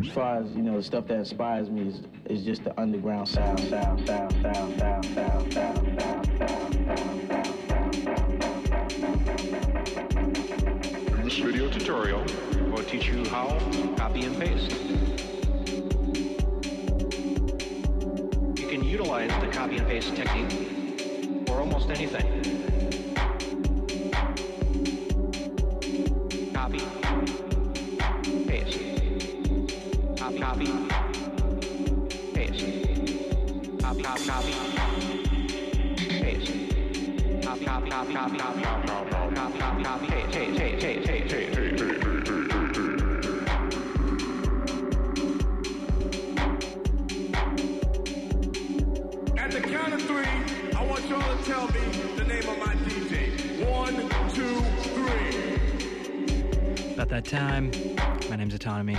As far as you know, the stuff that inspires me is, is just the underground sound, this video tutorial, will teach you how to copy and paste. You can utilize the copy and paste technique for almost anything. About that time, my name's Autonomy.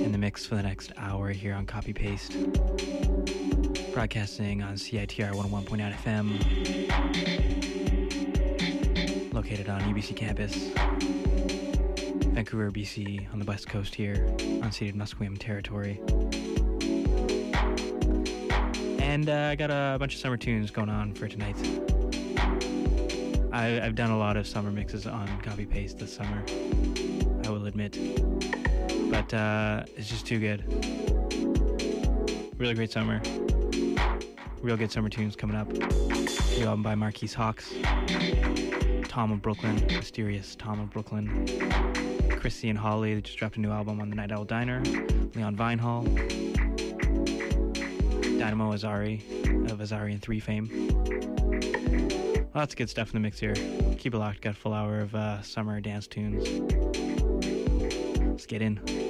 In the mix for the next hour here on Copy Paste. Broadcasting on CITR 101.9 FM. Located on UBC campus. Vancouver, BC, on the west coast here, on unceded Musqueam territory. And uh, I got a bunch of summer tunes going on for tonight. I, I've done a lot of summer mixes on Copy Paste this summer. I will admit. Uh, it's just too good. Really great summer. Real good summer tunes coming up. New album by Marquis Hawkes. Tom of Brooklyn, Mysterious Tom of Brooklyn. Chrissy and Holly they just dropped a new album on the Night Owl Diner. Leon Vynehall. Dinamo Azari of Azari and 3 fame. Lots of good stuff in the mix here. Keep it locked, got a full hour of uh, summer dance tunes. Let's get in.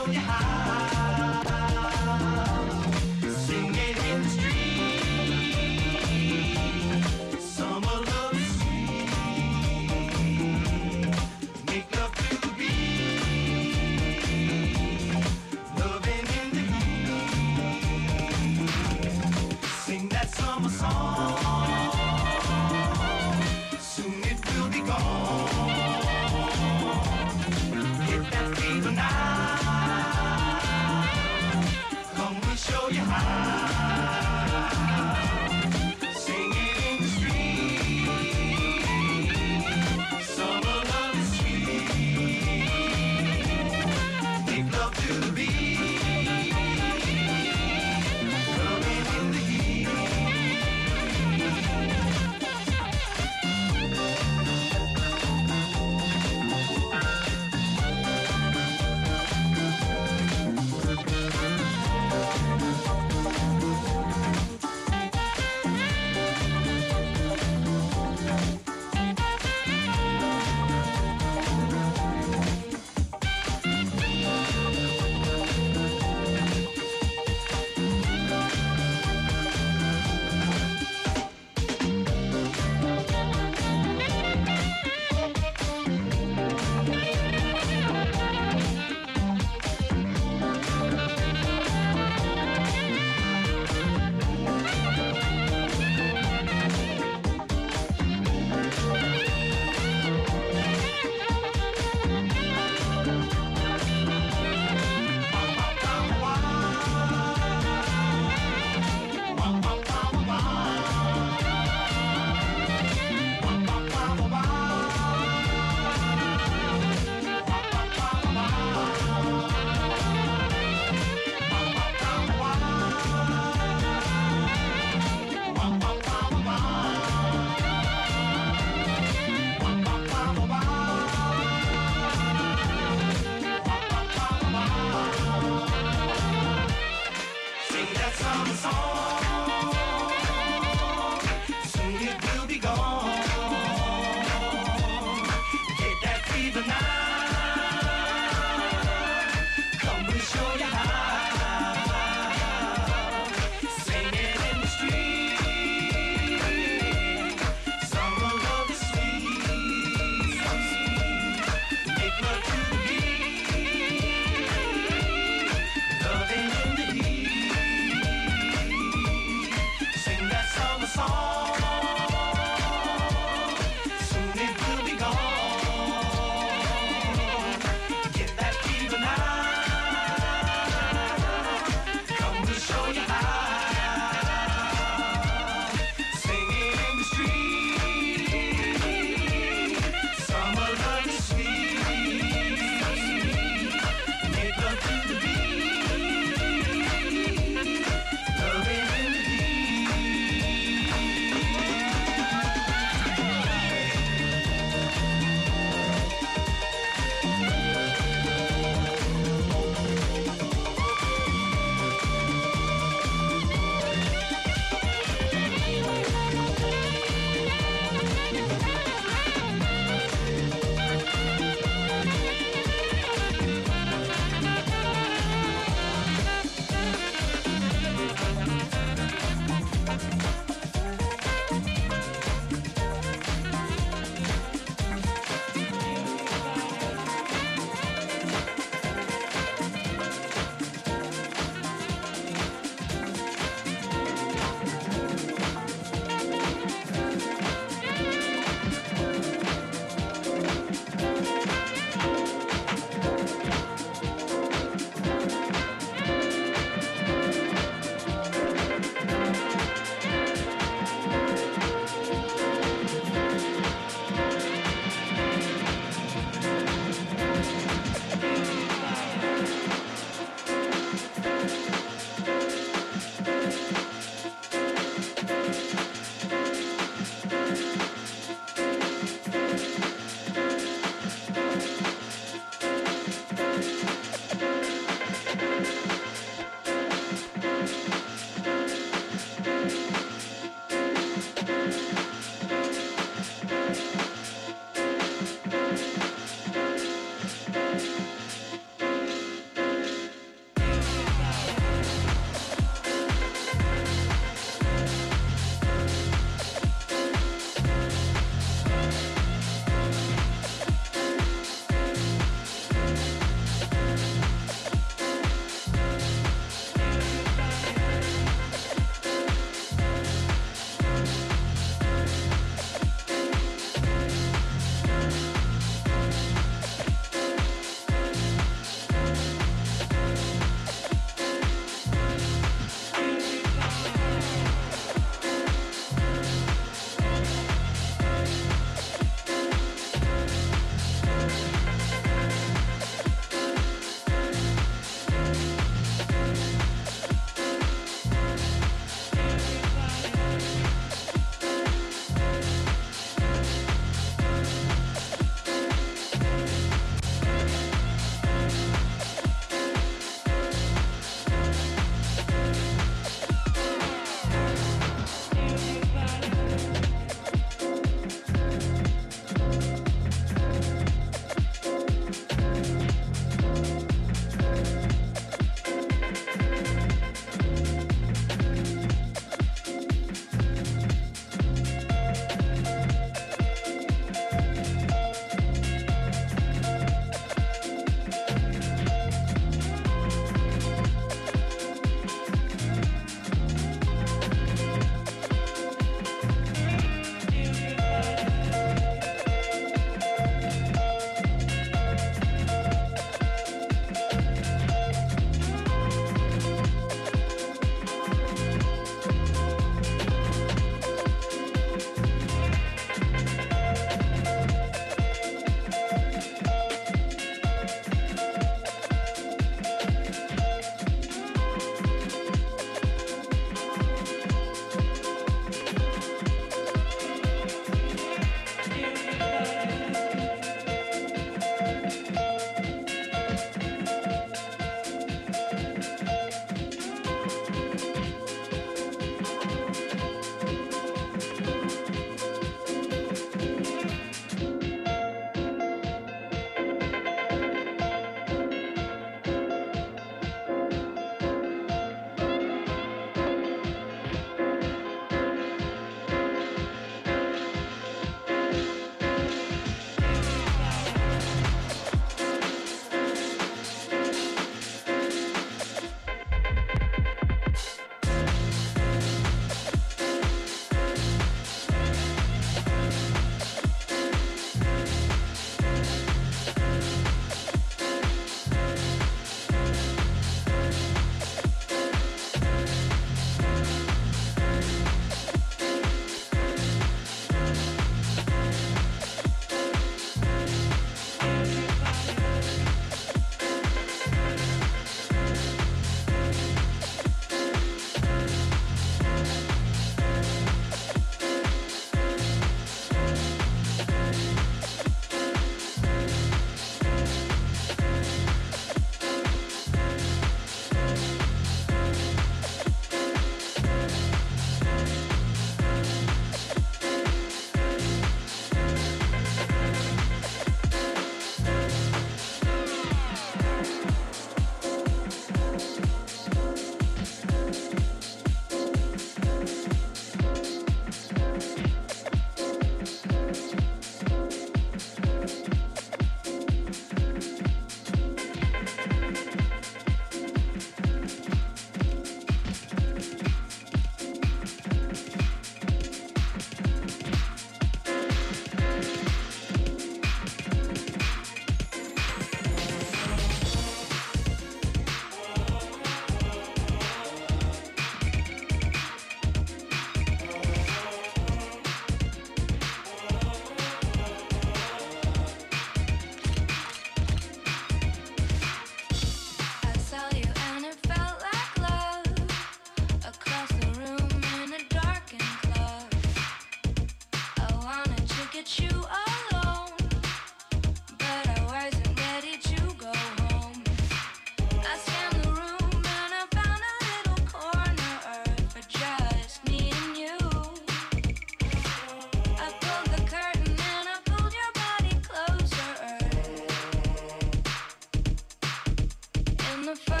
A photo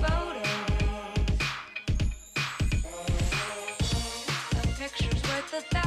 a. A picture's worth a thousand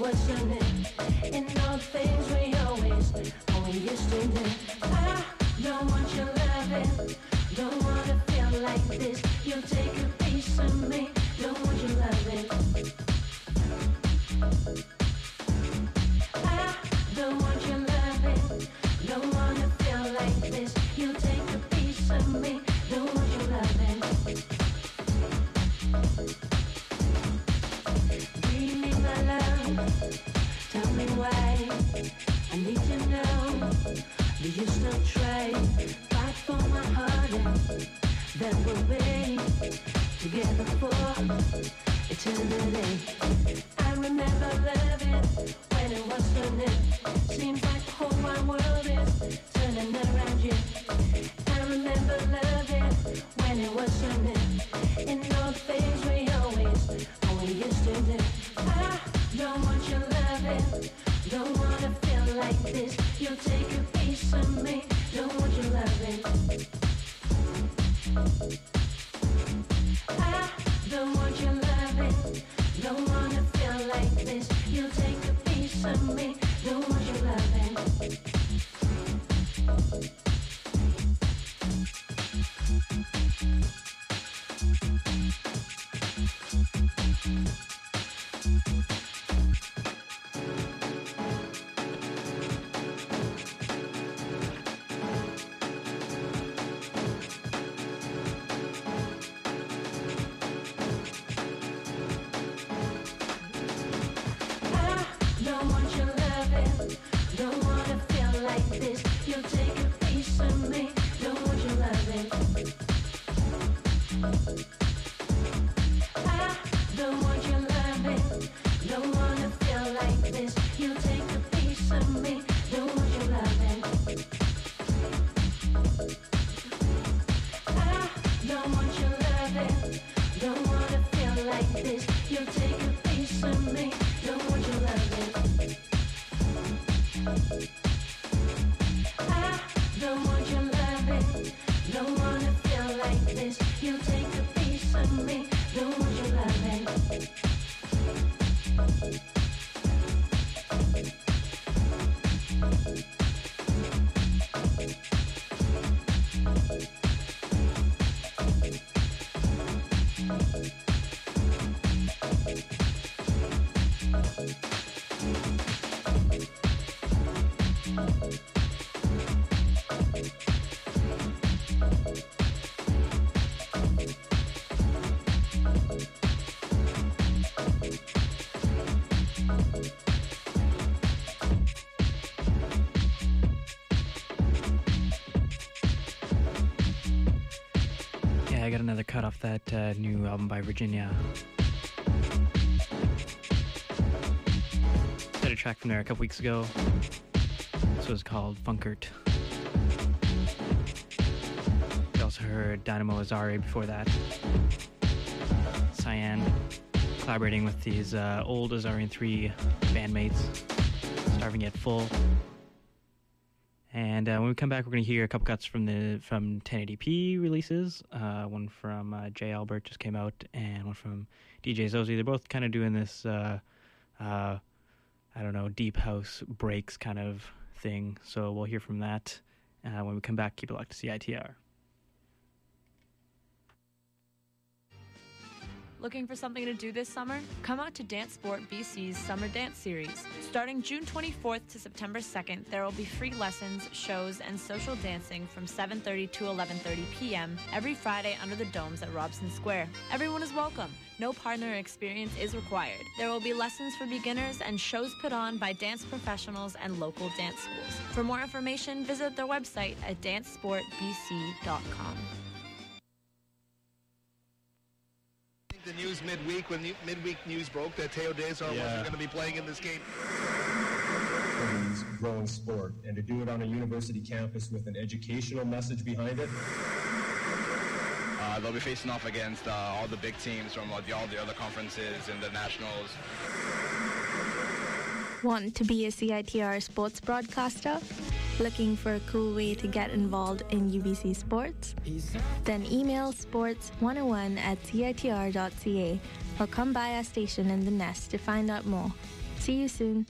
when it was cut off that uh, new album by Virginia. Did a track from there a couple weeks ago. This was called Funkert. We also heard Dinamo Azari before that. Cyan collaborating with these uh, old Azarian 3 bandmates, Starving Yet Full. And uh, when we come back, we're going to hear a couple cuts from the from 1080p releases. Uh, one from uh, J. Albert just came out, and one from DJ Zozy. They're both kind of doing this, uh, uh, I don't know, deep house breaks kind of thing. So we'll hear from that uh, when we come back. Keep it locked to CITR. Looking for something to do this summer? Come out to Dance Sport BC's Summer Dance Series. Starting June 24th to September 2nd, there will be free lessons, shows, and social dancing from 7:30 to 11:30 p.m. every Friday under the domes at Robson Square. Everyone is welcome. No partner experience is required. There will be lessons for beginners and shows put on by dance professionals and local dance schools. For more information, visit their website at dancesportbc.com. The news midweek when the midweek news broke that Teo Desar Yeah. wasn't going to be playing in this game. women's growing sport and to do it on a university campus with an educational message behind it. Uh, they'll be facing off against uh, all the big teams from uh, the, all the other conferences and the nationals. Want to be a CITR sports broadcaster? Looking for a cool way to get involved in UBC sports? Then email sports101 at CITR.ca or come by our station in the Nest to find out more. See you soon.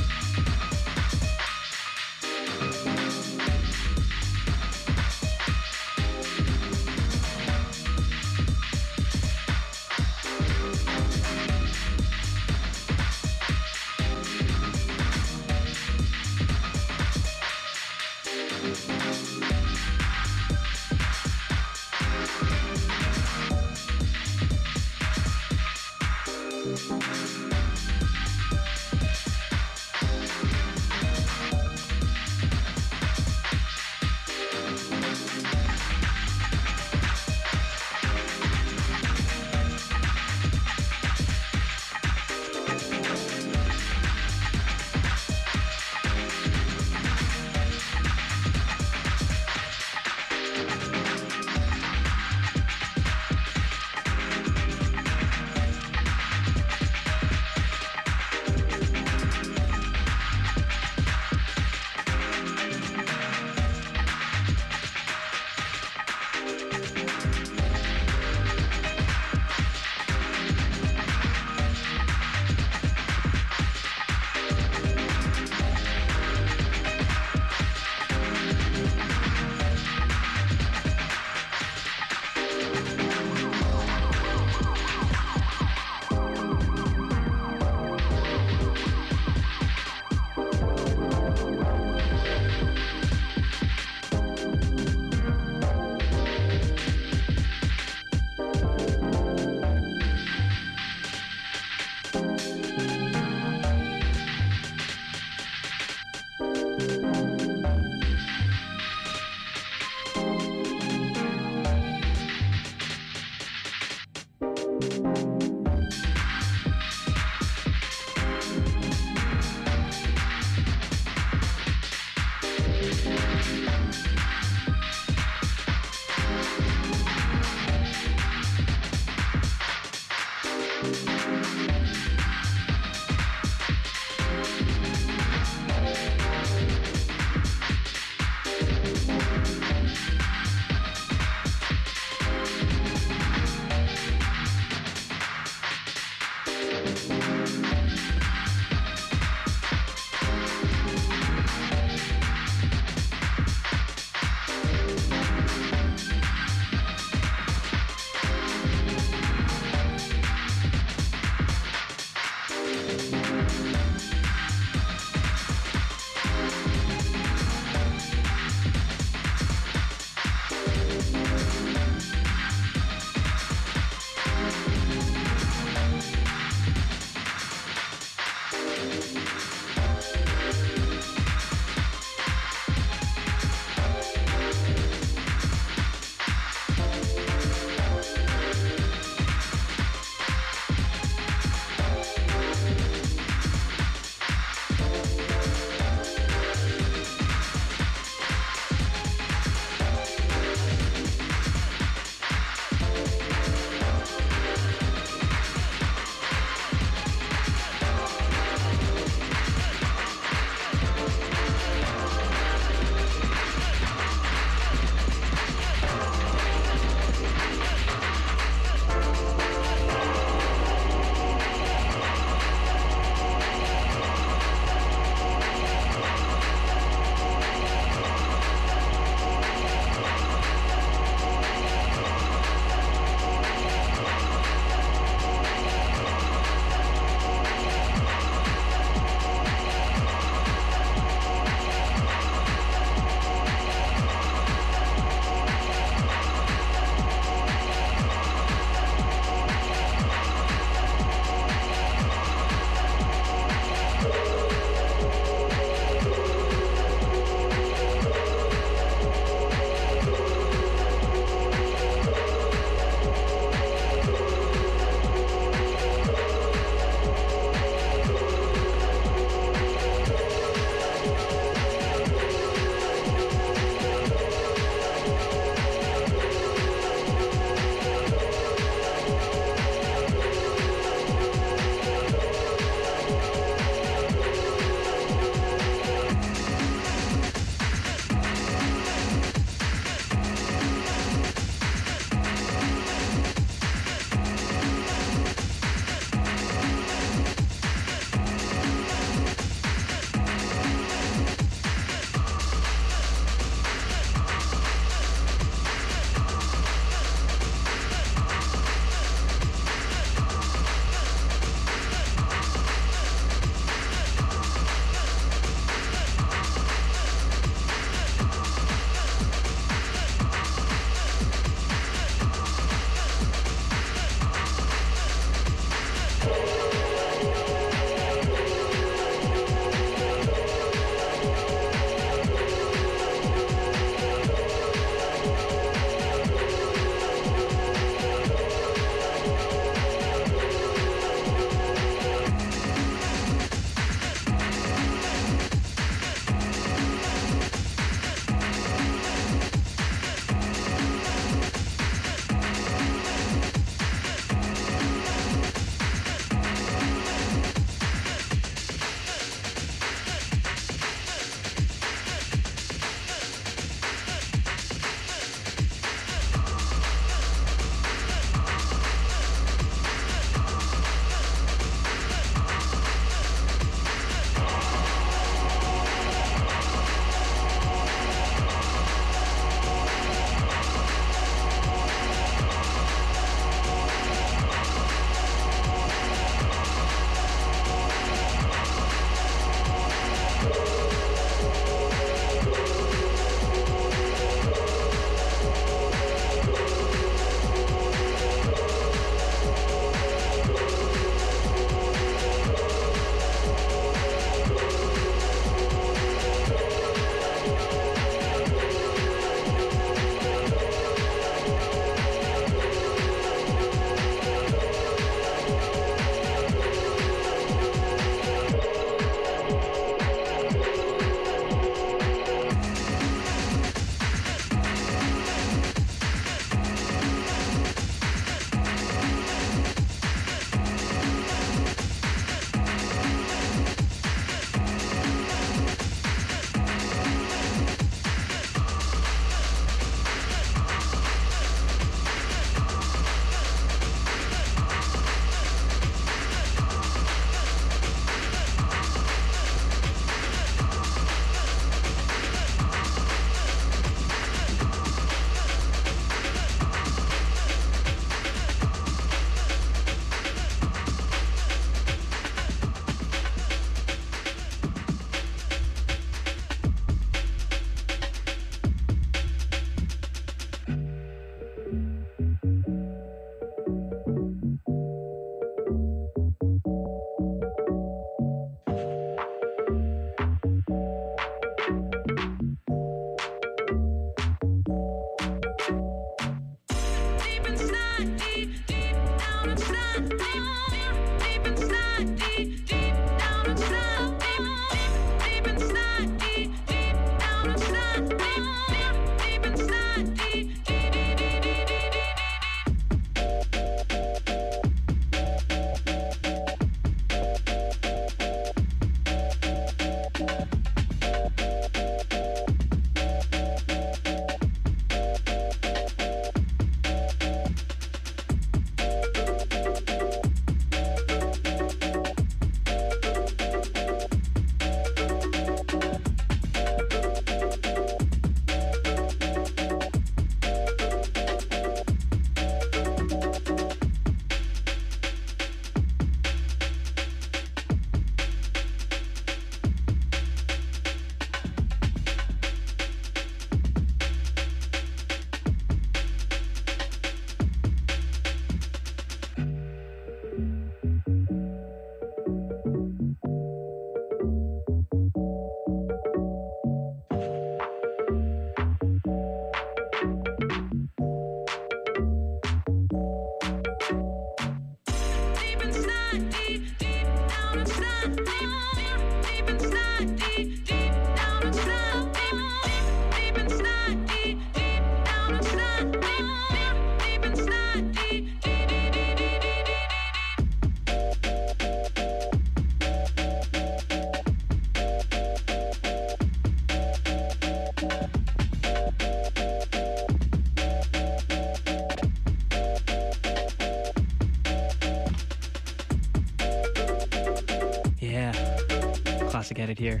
Here.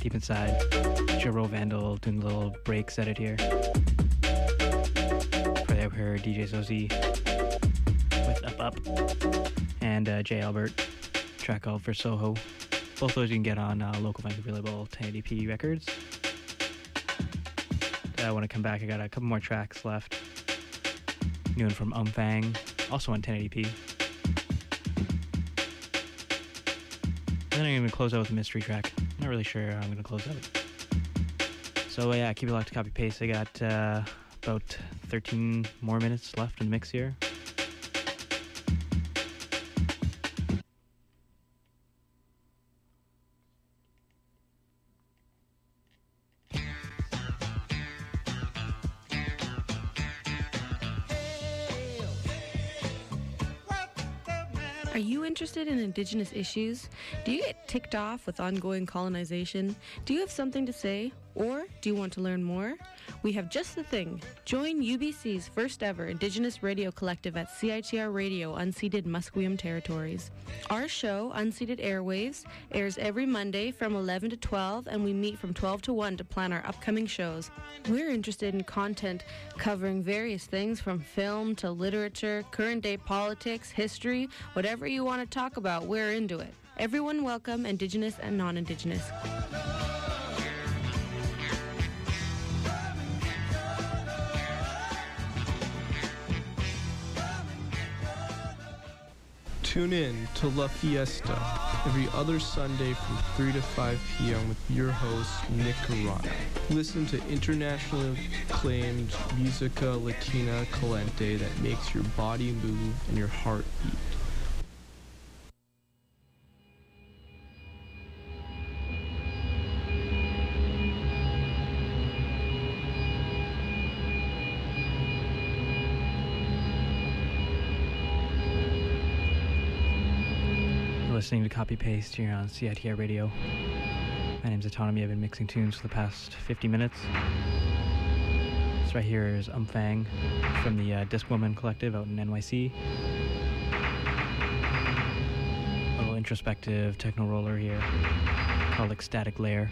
Deep inside, Jero Vandal doing a little breaks edit here. For there, her DJ Zozy with Up Up and uh, J. Albert track called for Soho. Both those you can get on uh, local Vancouver label 1080p Records. I want to come back. I got a couple more tracks left. New one from Umfang, also on 1080p. Then I'm going to close out with a mystery track. I'm not really sure how I'm going to close out. So yeah, keep it locked to copy paste. I got uh, about 13 more minutes left in the mix here. Are you interested in Indigenous issues? Do you get ticked off with ongoing colonization? Do you have something to say? Or do you want to learn more? We have just the thing. Join UBC's first ever Indigenous radio collective at CITR Radio Unceded Musqueam Territories. Our show, Unceded Airwaves, airs every Monday from 11 to 12, and we meet from 12 to 1 to plan our upcoming shows. We're interested in content covering various things from film to literature, current day politics, history, whatever you want to talk about, we're into it. Everyone welcome, Indigenous and non Indigenous. Tune in to La Fiesta every other Sunday from 3 to 5 p.m. with your host, Nick Carrata. Listen to internationally acclaimed Musica Latina Calente that makes your body move and your heart beat. Listening to Copy Paste here on CITR Radio. My name's Autonomy. I've been mixing tunes for the past 50 minutes. This right here is Umfang from the uh, Discwoman Collective out in NYC. A little introspective techno roller here called Ecstatic Layer.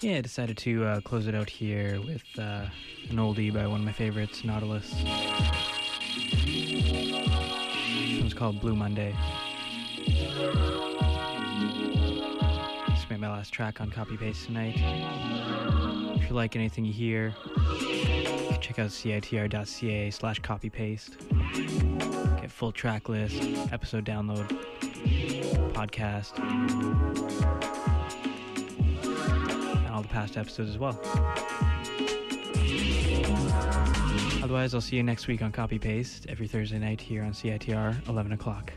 Yeah, I decided to uh, close it out here with uh, an oldie by one of my favorites, Nautilus. This one's called Blue Monday. This made my last track on Copy Paste tonight. If you like anything you hear, you check out citr.ca slash copy paste. Get full track list, episode download, podcast, past episodes as well. Otherwise, I'll see you next week on Copy Paste every Thursday night here on CITR, 11 o'clock.